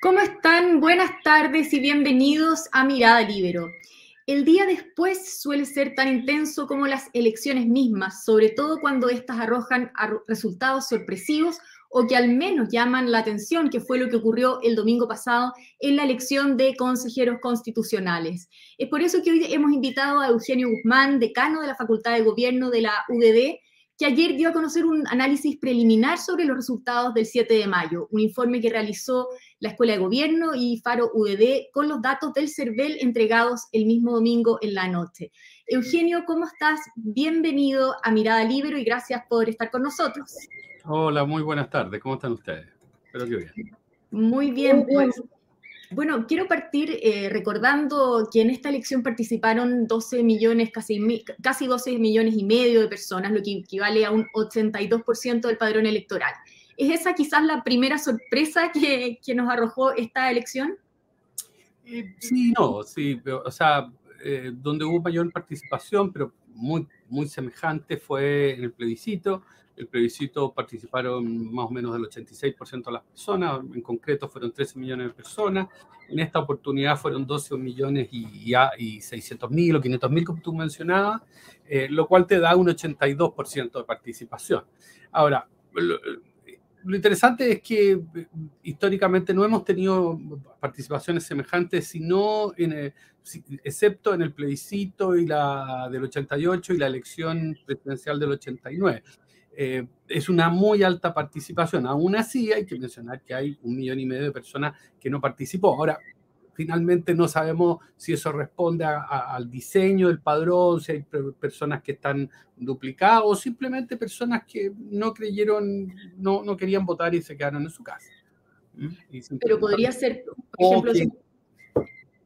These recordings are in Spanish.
¿Cómo están? Buenas tardes y bienvenidos a Mirada Libero. El día después suele ser tan intenso como las elecciones mismas, sobre todo cuando éstas arrojan resultados sorpresivos o que al menos llaman la atención, que fue lo que ocurrió el domingo pasado en la elección de consejeros constitucionales. Es por eso que hoy hemos invitado a Eugenio Guzmán, decano de la Facultad de Gobierno de la UDD, que ayer dio a conocer un análisis preliminar sobre los resultados del 7 de mayo, un informe que realizó la Escuela de Gobierno y Faro UDD con los datos del CERVEL entregados el mismo domingo en la noche. Eugenio, ¿cómo estás? Bienvenido a Mirada Libre y gracias por estar con nosotros. Hola, muy buenas tardes. ¿Cómo están ustedes? Espero que bien. Muy bien, pues. Bueno, quiero partir eh, recordando que en esta elección participaron 12 millones, casi, casi 12 millones y medio de personas, lo que equivale a un 82% del padrón electoral. ¿Es esa quizás la primera sorpresa que, nos arrojó esta elección? Eh, sí, no, sí, o sea, eh, donde hubo mayor participación, pero muy, muy semejante fue en el plebiscito el plebiscito participaron más o menos del 86% de las personas, en concreto fueron 13 millones de personas. En esta oportunidad fueron 12 millones y, y, 600 mil o 500 mil, como tú mencionabas, eh, lo cual te da un 82% de participación. Ahora, lo, interesante es que eh, históricamente no hemos tenido participaciones semejantes, sino en excepto en el plebiscito y la del 88 y la elección presidencial del 89. Eh, es una muy alta participación. Aún así, hay que mencionar que hay un millón y medio de personas que no participó. Ahora, finalmente no sabemos si eso responde al diseño del padrón, si hay personas que están duplicadas o simplemente personas que no creyeron, no, no querían votar y se quedaron en su casa. ¿Mm? Pero podría ser, por ejemplo,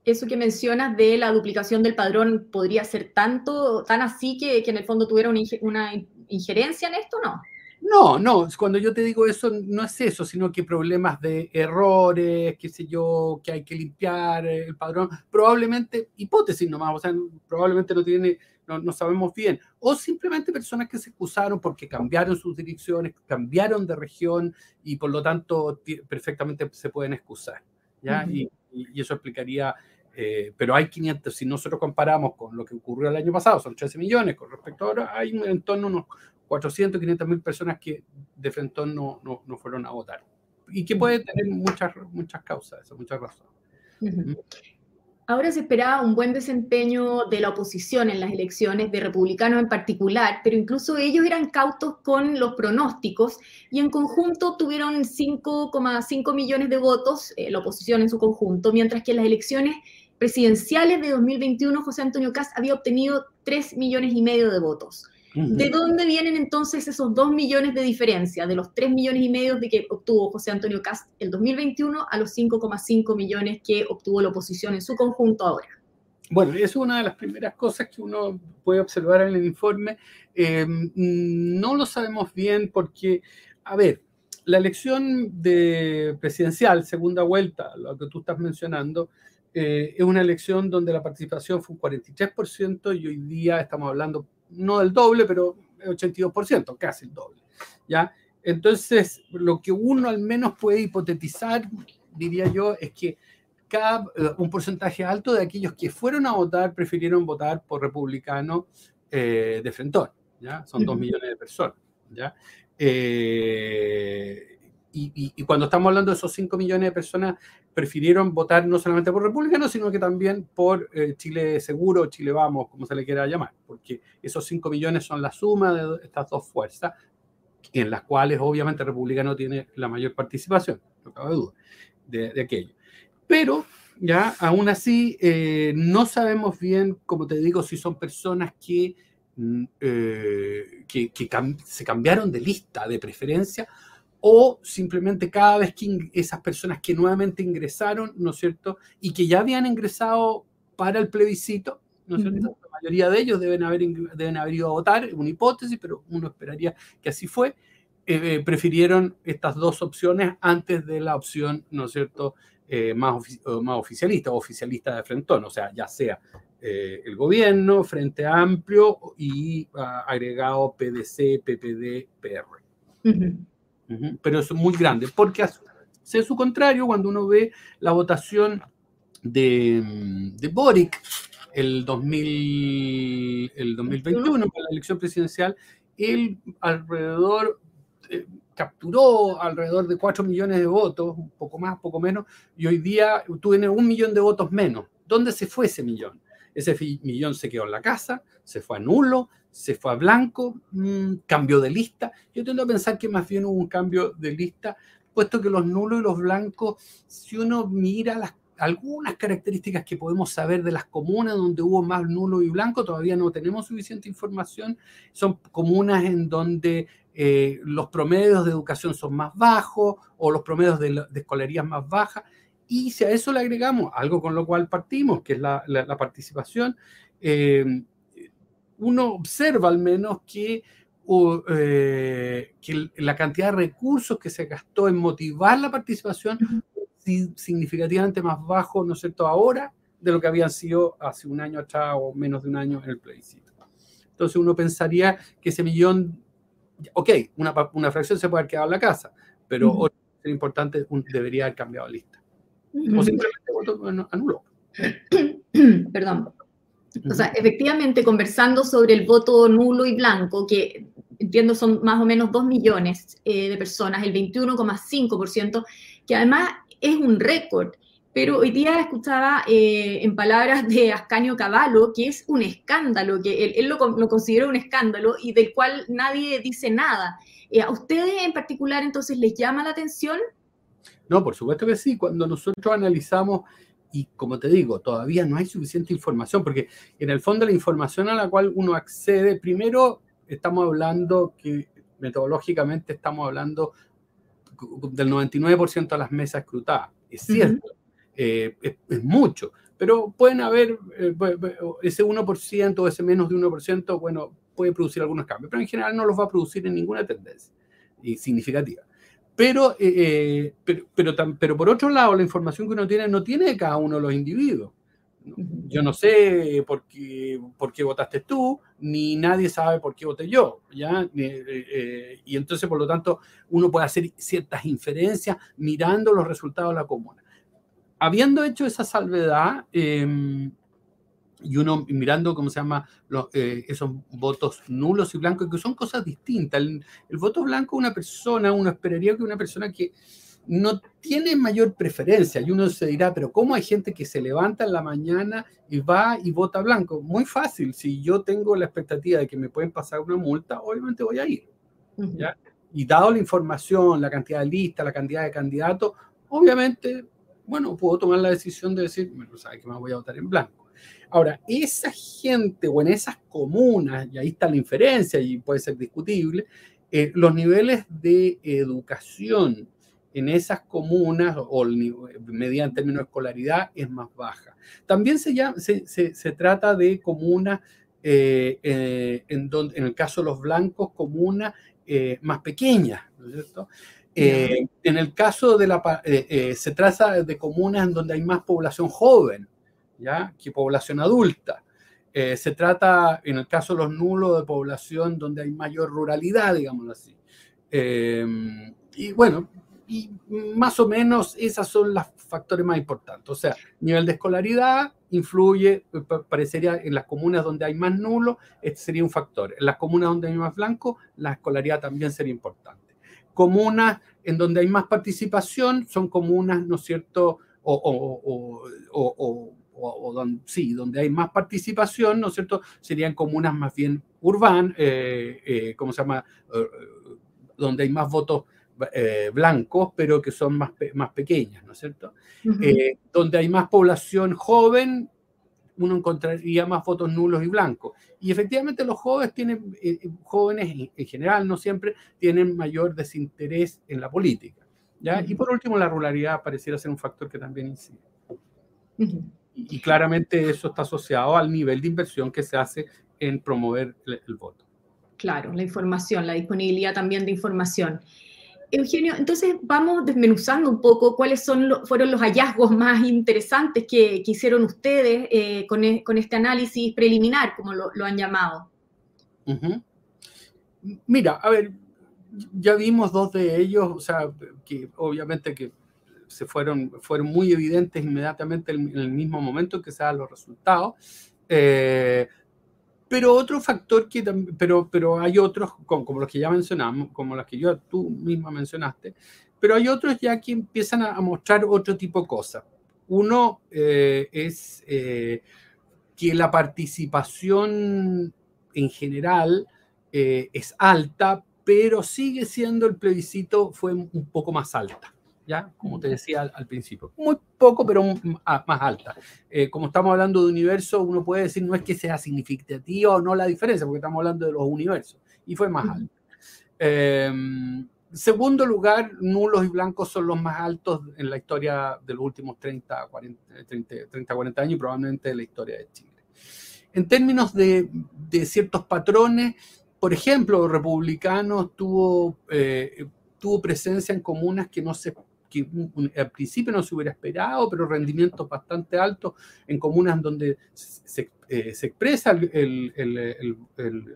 eso que mencionas de la duplicación del padrón podría ser tanto, tan así que, que en el fondo tuviera una, una injerencia en esto, ¿no? No, no, cuando yo te digo eso, no es eso, sino que problemas de errores, qué sé yo, que hay que limpiar el padrón, probablemente, hipótesis nomás, o sea, probablemente no tiene, no, no sabemos bien, o simplemente personas que se excusaron porque cambiaron sus direcciones, cambiaron de región y por lo tanto perfectamente se pueden excusar, ¿ya? y, y, eso explicaría eh, pero hay 500, si nosotros comparamos con lo que ocurrió el año pasado, son 13 millones, con respecto a ahora hay en torno a unos 400, 500 mil personas que de frente no, no, no, fueron a votar. Y que puede tener muchas, muchas causas, muchas razones. Ahora se esperaba un buen desempeño de la oposición en las elecciones, de republicanos en particular, pero incluso ellos eran cautos con los pronósticos y en conjunto tuvieron 5,5 millones de votos, eh, la oposición en su conjunto, mientras que en las elecciones presidenciales de 2021 José Antonio Cast había obtenido 3 millones y medio de votos. ¿De dónde vienen entonces esos 2 millones de diferencia, de los 3 millones y medio de que obtuvo José Antonio Cast el 2021 a los 5,5 millones que obtuvo la oposición en su conjunto ahora? Bueno, eso es una de las primeras cosas que uno puede observar en el informe. Eh, no lo sabemos bien porque, a ver, la elección de presidencial, segunda vuelta, lo que tú estás mencionando, eh, es una elección donde la participación fue un 43% y hoy día estamos hablando no del doble, pero 82%, casi el doble. ¿ya? Entonces, lo que uno al menos puede hipotetizar, diría yo, es que cada, eh, un porcentaje alto de aquellos que fueron a votar prefirieron votar por republicano eh, de Frentón. ¿ya? Son dos millones de personas. ¿ya? Eh, y, cuando estamos hablando de esos 5 millones de personas, prefirieron votar no solamente por republicano, sino que también por eh, Chile Seguro, Chile Vamos, como se le quiera llamar, porque esos 5 millones son la suma de estas dos fuerzas, en las cuales obviamente republicano tiene la mayor participación, no cabe duda de, aquello. Pero ya aún así eh, no sabemos bien, como te digo, si son personas que, mm, eh, que, que se cambiaron de lista de preferencia o simplemente cada vez que esas personas que nuevamente ingresaron, ¿no es cierto? Y que ya habían ingresado para el plebiscito, ¿no es cierto? La mayoría de ellos deben haber, deben haber ido a votar, una hipótesis, pero uno esperaría que así fue, eh, eh, prefirieron estas dos opciones antes de la opción, ¿no es cierto?, eh, más, más oficialista o oficialista de Frentón, o sea, ya sea el gobierno, Frente Amplio y ah, agregado PDC, PPD, PR pero es muy grande, porque sé su contrario cuando uno ve la votación de, de Boric el, 2000, el 2021, para la elección presidencial, él alrededor, eh, capturó alrededor de 4 millones de votos, un poco más, poco menos, y hoy día tiene un millón de votos menos. ¿Dónde se fue ese millón? Ese millón se quedó en la casa, se fue a nulo, se fue a blanco, mmm, cambio de lista. Yo tiendo a pensar que más bien hubo un cambio de lista, puesto que los nulos y los blancos, si uno mira algunas características que podemos saber de las comunas donde hubo más nulo y blanco, todavía no tenemos suficiente información. Son comunas en donde eh, los promedios de educación son más bajos o los promedios de, escolarías más bajas. Y si a eso le agregamos algo con lo cual partimos, que es la, participación, eh, uno observa al menos que, eh, que la cantidad de recursos que se gastó en motivar la participación significativamente más bajo, ¿no es cierto?, ahora de lo que habían sido hace un año atrás o menos de un año en el plebiscito. Entonces uno pensaría que ese millón, ok, una, una fracción se puede haber quedado en la casa, pero uh importante debería haber cambiado la lista. O simplemente voto anulo. Perdón. O sea, efectivamente, conversando sobre el voto nulo y blanco, que entiendo son más o menos 2 millones eh, de personas, el 21,5%, que además es un récord. Pero hoy día escuchaba eh, en palabras de Ascanio Cavallo que es un escándalo, que él, lo, lo, considera un escándalo y del cual nadie dice nada. Eh, ¿A ustedes en particular entonces les llama la atención? No, por supuesto que sí. Cuando nosotros analizamos, y como te digo, todavía no hay suficiente información, porque en el fondo la información a la cual uno accede, primero estamos hablando que metodológicamente estamos hablando del 99% de las mesas escrutadas. Es cierto, eh, es, mucho, pero pueden haber eh, ese 1% o ese menos de 1%, bueno, puede producir algunos cambios, pero en general no los va a producir en ninguna tendencia y significativa. Pero, eh, pero, pero, pero, por otro lado, la información que uno tiene no tiene de cada uno de los individuos. Yo no sé por qué, por qué votaste tú, ni nadie sabe por qué voté yo, ¿ya? Eh, eh, y entonces, por lo tanto, uno puede hacer ciertas inferencias mirando los resultados de la comuna. Habiendo hecho esa salvedad, em, y uno mirando, ¿cómo se llama?, los, eh, esos votos nulos y blancos, que son cosas distintas. El, el voto blanco, una persona, uno esperaría que una persona que no tiene mayor preferencia. Y uno se dirá, pero ¿cómo hay gente que se levanta en la mañana y va y vota blanco? Muy fácil. Si yo tengo la expectativa de que me pueden pasar una multa, obviamente voy a ir. ¿ya? Y dado la información, la cantidad de listas, la cantidad de candidatos, obviamente, bueno, puedo tomar la decisión de decir, bueno, ¿sabe que más voy a votar en blanco? Ahora, esa gente o en esas comunas, y ahí está la inferencia y puede ser discutible, eh, los niveles de educación en esas comunas o el media en términos de escolaridad es más baja. También se, llama, se, se, trata de comunas, eh, eh, en, donde, en el caso de los blancos, comunas eh, más pequeñas, ¿no es cierto? en el caso de la, se trata de comunas en donde hay más población joven, ¿ya? Que población adulta. se trata, en el caso de los nulos, de población donde hay mayor ruralidad, digámoslo así. y bueno, y más o menos esos son los factores más importantes. O sea, nivel de escolaridad influye, parecería en las comunas donde hay más nulo, este sería un factor. En las comunas donde hay más blanco, la escolaridad también sería importante. Comunas en donde hay más participación son comunas, ¿no es cierto? O, o, o, o donde, sí, donde hay más participación, ¿no es cierto? Serían comunas más bien urbanas, eh, eh, ¿cómo se llama? Eh, donde hay más votos eh, blancos, pero que son más, más pequeñas, ¿no es cierto? Eh, donde hay más población joven, uno encontraría más votos nulos y blancos. Y efectivamente los jóvenes tienen, eh, jóvenes en, general, no siempre, tienen mayor desinterés en la política. ¿ya? Y por último, la ruralidad pareciera ser un factor que también incide. Y, claramente eso está asociado al nivel de inversión que se hace en promover el voto. Claro, la información, la disponibilidad también de información. Eugenio, entonces vamos desmenuzando un poco cuáles son fueron los hallazgos más interesantes que, hicieron ustedes eh, e, con, este análisis preliminar, como lo, han llamado. Mira, a ver, ya vimos dos de ellos, o sea, que obviamente que se fueron, fueron muy evidentes inmediatamente en, el mismo momento en que se dan los resultados. Eh, pero otro factor que pero, pero hay otros, como, los que ya mencionamos, como los que yo, tú misma mencionaste, pero hay otros ya que empiezan a, mostrar otro tipo de cosas. Uno eh, es eh, que la participación en general eh, es alta, pero sigue siendo el plebiscito fue un poco más alta. ¿Ya? Como te decía al, principio. Muy poco, pero ah, más alta. Eh, como estamos hablando de universo, uno puede decir no es que sea significativa o no la diferencia, porque estamos hablando de los universos, y fue más alta. Em, segundo lugar, nulos y blancos son los más altos en la historia de los últimos 30, 40, 30, 40 años y probablemente de la historia de Chile. En términos de, de ciertos patrones, por ejemplo, republicanos tuvo, eh, tuvo presencia en comunas que no se que al principio no se hubiera esperado, pero rendimientos bastante altos en comunas donde se, eh, expresa el,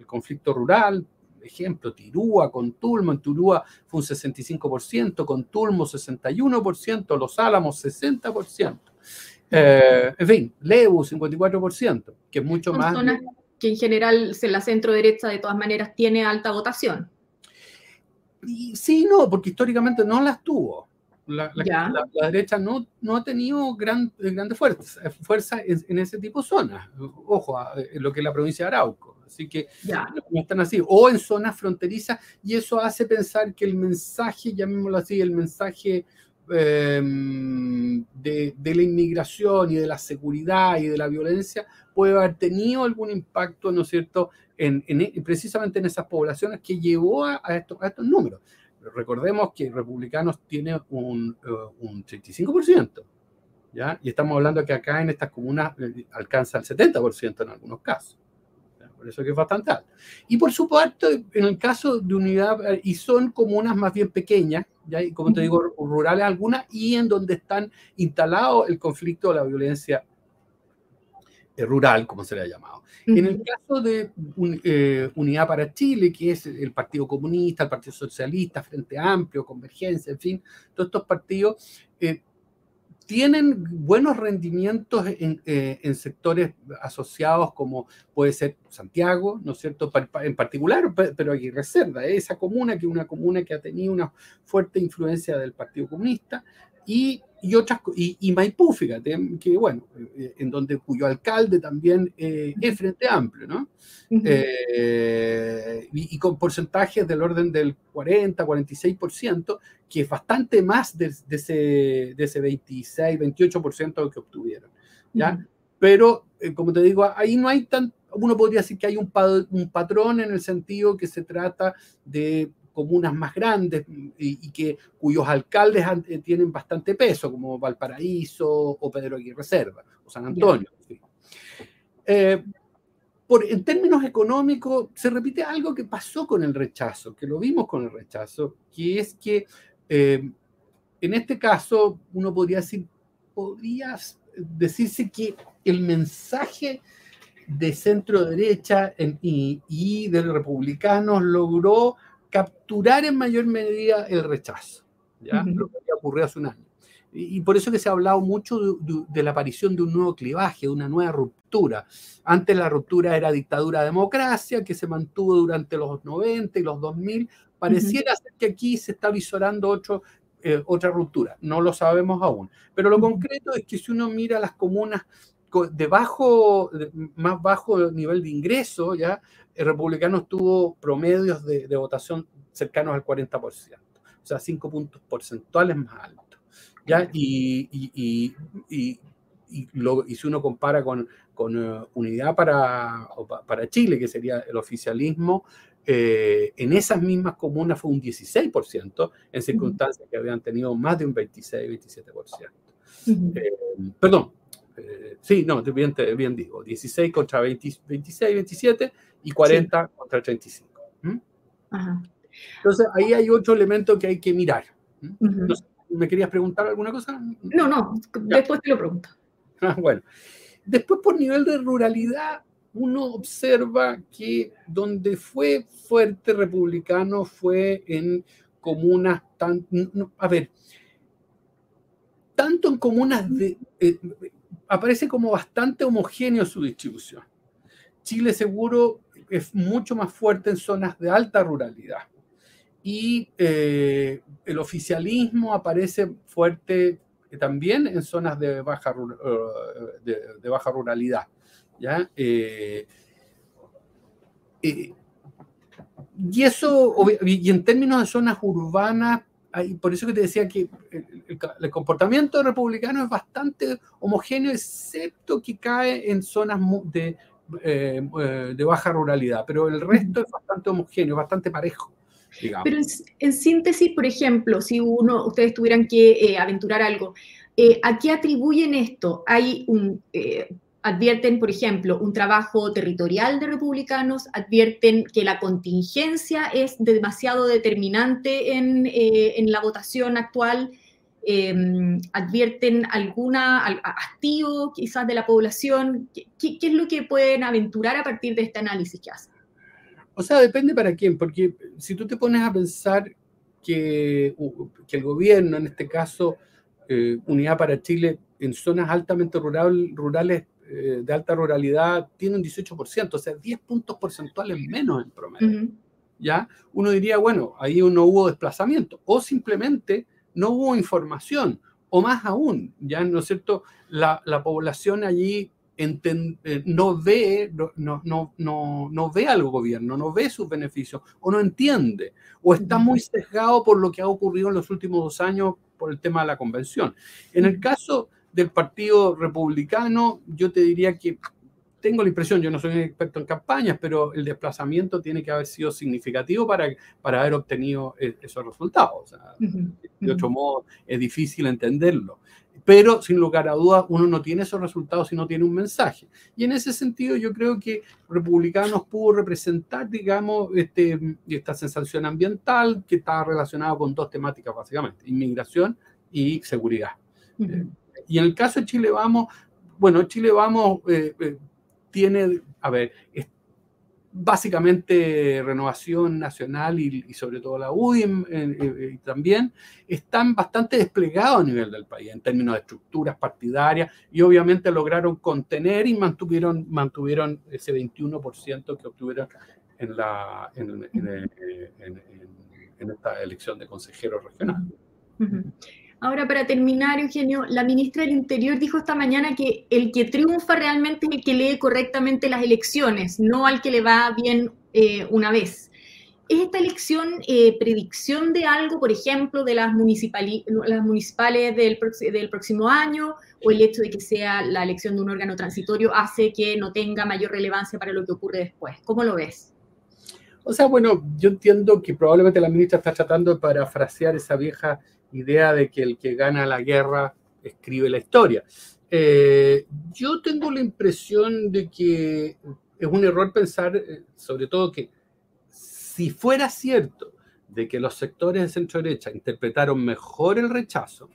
conflicto rural, ejemplo, Tirúa con Tulmo, en Tirúa fue un 65%, con Tulmo 61%, Los Álamos 60%. Eh, en fin, Lebu 54%, que es mucho más... Zonas que en general la centro derecha de todas maneras tiene alta votación. Y, sí, no, porque históricamente no las tuvo. La, derecha no, no ha tenido gran, grandes fuerzas eh, fuerza en, ese tipo de zonas. Ojo, en lo que es la provincia de Arauco. Así que no, están así. O en zonas fronterizas, y eso hace pensar que el mensaje, llamémoslo así, el mensaje em, de, de, la inmigración y de la seguridad y de la violencia puede haber tenido algún impacto, ¿no es cierto?, en, precisamente en esas poblaciones que llevó a, estos, a estos números recordemos que republicanos tiene un, uh, un 35%, ¿ya? Y estamos hablando que acá en estas comunas eh, alcanza el 70% en algunos casos. Por eso que es bastante alto. Y por supuesto, en el caso de unidad, eh, y son comunas más bien pequeñas, ¿ya? Y como te digo, rurales algunas, y en donde están instalados el conflicto o la violencia rural, como se le ha llamado. En el caso de eh, Unidad para Chile, que es el Partido Comunista, el Partido Socialista, Frente Amplio, Convergencia, en fin, todos estos partidos eh, tienen buenos rendimientos en, sectores asociados como puede ser Santiago, ¿no es cierto? En particular, pero hay reserva, esa comuna que es una comuna que ha tenido una fuerte influencia del Partido Comunista y y otras y, Maipú, fíjate, que bueno, eh, en donde cuyo alcalde también eh, es Frente Amplio, ¿no? Eh, y, con porcentajes del orden del 40, 46%, que es bastante más de, ese, de ese 26, 28% que obtuvieron, ¿ya? Pero, como te digo, ahí no hay tan, uno podría decir que hay un, un patrón en el sentido que se trata de comunas más grandes y, que, cuyos alcaldes eh, tienen bastante peso, como Valparaíso o Pedro Aguirre Reserva o San Antonio. Eh, por, en términos económicos, se repite algo que pasó con el rechazo, que lo vimos con el rechazo, que es que eh, en este caso uno podría decir, podría decirse que el mensaje de centro derecha y, y de republicanos logró capturar en mayor medida el rechazo, ¿ya? lo que ocurrió hace un año. Y, por eso que se ha hablado mucho de, la aparición de un nuevo clivaje, de una nueva ruptura. Antes la ruptura era dictadura-democracia, que se mantuvo durante los 90 y los 2000. Pareciera ser que aquí se está visorando otro, eh, otra ruptura. No lo sabemos aún. Pero lo concreto es que si uno mira las comunas de bajo, más bajo nivel de ingreso, ya el republicano tuvo promedios de, votación cercanos al 40%, o sea, 5 puntos porcentuales más altos. ¿ya? Y, y, y, y, si uno compara con, con uh, Unidad para, para Chile, que sería el oficialismo, eh, en esas mismas comunas fue un 16%, en circunstancias que habían tenido más de un 26-27%. Eh, perdón, eh, sí, no, bien, bien digo, 16 contra 26, 27 y 40 contra 35. Entonces, ahí hay otro elemento que hay que mirar. ¿Me querías preguntar alguna cosa? No, no, después te lo pregunto. Ah, bueno, después por nivel de ruralidad, uno observa que donde fue fuerte republicano fue en comunas tan... a ver, tanto en comunas de... Eh, aparece como bastante homogéneo su distribución. Chile seguro es mucho más fuerte en zonas de alta ruralidad. Y eh, el oficialismo aparece fuerte también en zonas de baja, baja ruralidad. ¿ya? y eso, y en términos de zonas urbanas, por eso que te decía que el, comportamiento republicano es bastante homogéneo, excepto que cae en zonas de, eh, eh, de baja ruralidad, pero el resto es bastante homogéneo, bastante parejo. Digamos. Pero en, síntesis, por ejemplo, si uno, ustedes tuvieran que eh, aventurar algo, ¿a qué atribuyen esto? ¿Hay un, advierten, por ejemplo, un trabajo territorial de republicanos, advierten que la contingencia es demasiado determinante en, eh, la votación actual, em, advierten alguna hastío quizás de la población. ¿Qué, es lo que pueden aventurar a partir de este análisis que hacen? O sea, depende para quién, porque si tú te pones a pensar que, que el gobierno, en este caso eh, Unidad para Chile, en zonas altamente rural, rurales eh, de alta ruralidad tiene un 18%, o sea, 10 puntos porcentuales menos en promedio. ¿Ya? Uno diría, bueno, ahí no hubo desplazamiento, o simplemente no hubo información, o más aún, ¿ya? ¿No es cierto? La, la población allí eh, no ve, no, no, no, no, ve al gobierno, no ve sus beneficios, o no entiende, o está muy sesgado por lo que ha ocurrido en los últimos dos años por el tema de la convención. En el caso del Partido Republicano, yo te diría que tengo la impresión, yo no soy un experto en campañas, pero el desplazamiento tiene que haber sido significativo para, para haber obtenido e, esos resultados. De otro modo, es difícil entenderlo. Pero, sin lugar a dudas, uno no tiene esos resultados si no tiene un mensaje. Y en ese sentido, yo creo que Republicanos pudo representar, digamos, este, esta sensación ambiental que está relacionada con dos temáticas, básicamente, inmigración y seguridad. Y en el caso de Chile Vamos, bueno, Chile Vamos eh, eh, tiene, a ver, básicamente Renovación Nacional y, sobre todo la UDI eh, también están bastante desplegados a nivel del país en términos de estructuras partidarias y obviamente lograron contener y mantuvieron, mantuvieron ese 21% que obtuvieron en, la, en, esta elección de consejeros regionales. Ahora, para terminar, Eugenio, la ministra del Interior dijo esta mañana que el que triunfa realmente es el que lee correctamente las elecciones, no al que le va bien eh, una vez. ¿Es esta elección eh, predicción de algo, por ejemplo, de las, municipales del, del, próximo año, o el hecho de que sea la elección de un órgano transitorio hace que no tenga mayor relevancia para lo que ocurre después? ¿Cómo lo ves? O sea, bueno, yo entiendo que probablemente la ministra está tratando de parafrasear esa vieja idea de que el que gana la guerra escribe la historia. Eh, yo tengo la impresión de que es un error pensar, eh, sobre todo que si fuera cierto de que los sectores de centro derecha interpretaron mejor el rechazo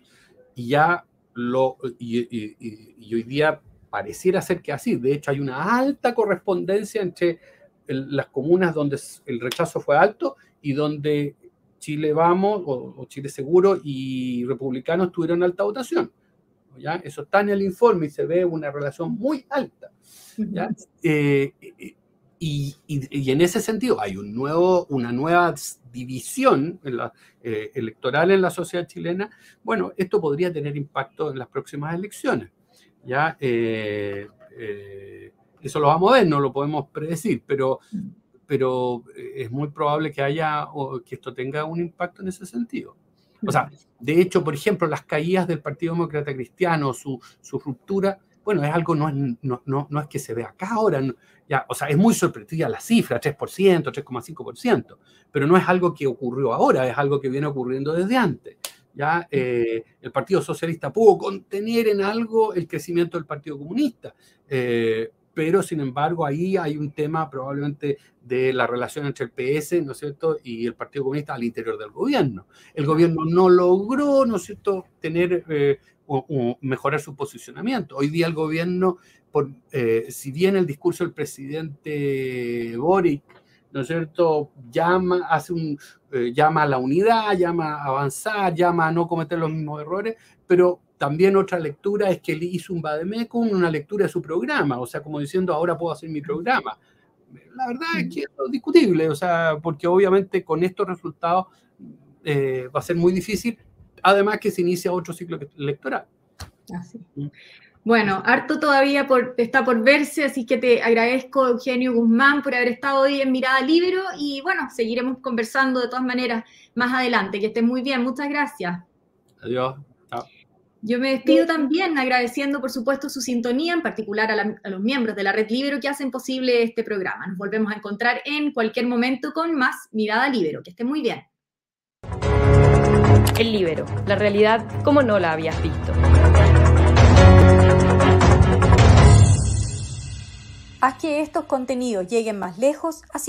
y ya lo y, hoy día pareciera ser que así, de hecho hay una alta correspondencia entre las comunas donde el rechazo fue alto y donde Chile Vamos o, Chile Seguro y Republicanos tuvieron alta votación. ¿ya? Eso está en el informe y se ve una relación muy alta. ¿ya? Eh, y, y, en ese sentido hay un nuevo, una nueva división en la, eh, electoral en la sociedad chilena. Bueno, esto podría tener impacto en las próximas elecciones. ¿ya? Eh, eso lo vamos a ver, no lo podemos predecir, pero pero eh, es muy probable que haya o que esto tenga un impacto en ese sentido. O sea, de hecho, por ejemplo, las caídas del Partido Demócrata Cristiano, su, su ruptura, bueno, es algo, no no, no, no es que se vea acá ahora, ya, o sea, es muy sorprendida la cifra, 3%, 3,5%, pero no es algo que ocurrió ahora, es algo que viene ocurriendo desde antes. Ya eh, el Partido Socialista pudo contener en algo el crecimiento del Partido Comunista, eh, pero sin embargo ahí hay un tema probablemente de la relación entre el PS, ¿no es cierto?, y el Partido Comunista al interior del gobierno. El gobierno no logró, ¿no es cierto?, tener eh, o, mejorar su posicionamiento. Hoy día el gobierno, por, eh, si bien el discurso del presidente Boric, ¿no es cierto?, llama, hace un, eh, llama a la unidad, llama a avanzar, llama a no cometer los mismos errores, pero también otra lectura es que él hizo un Bademecum, una lectura de su programa, o sea, como diciendo, ahora puedo hacer mi programa. La verdad es que es discutible, o sea, porque obviamente con estos resultados eh, va a ser muy difícil, además que se inicia otro ciclo electoral. Así. Bueno, harto todavía por, está por verse, así que te agradezco, Eugenio Guzmán, por haber estado hoy en Mirada Libero y bueno, seguiremos conversando de todas maneras más adelante. Que estés muy bien, muchas gracias. Adiós. Yo me despido también agradeciendo, por supuesto, su sintonía, en particular a, a, los miembros de la Red Libero que hacen posible este programa. Nos volvemos a encontrar en cualquier momento con más Mirada Libero. Que esté muy bien. El Libero, la realidad como no la habías visto. Haz que estos contenidos lleguen más lejos, así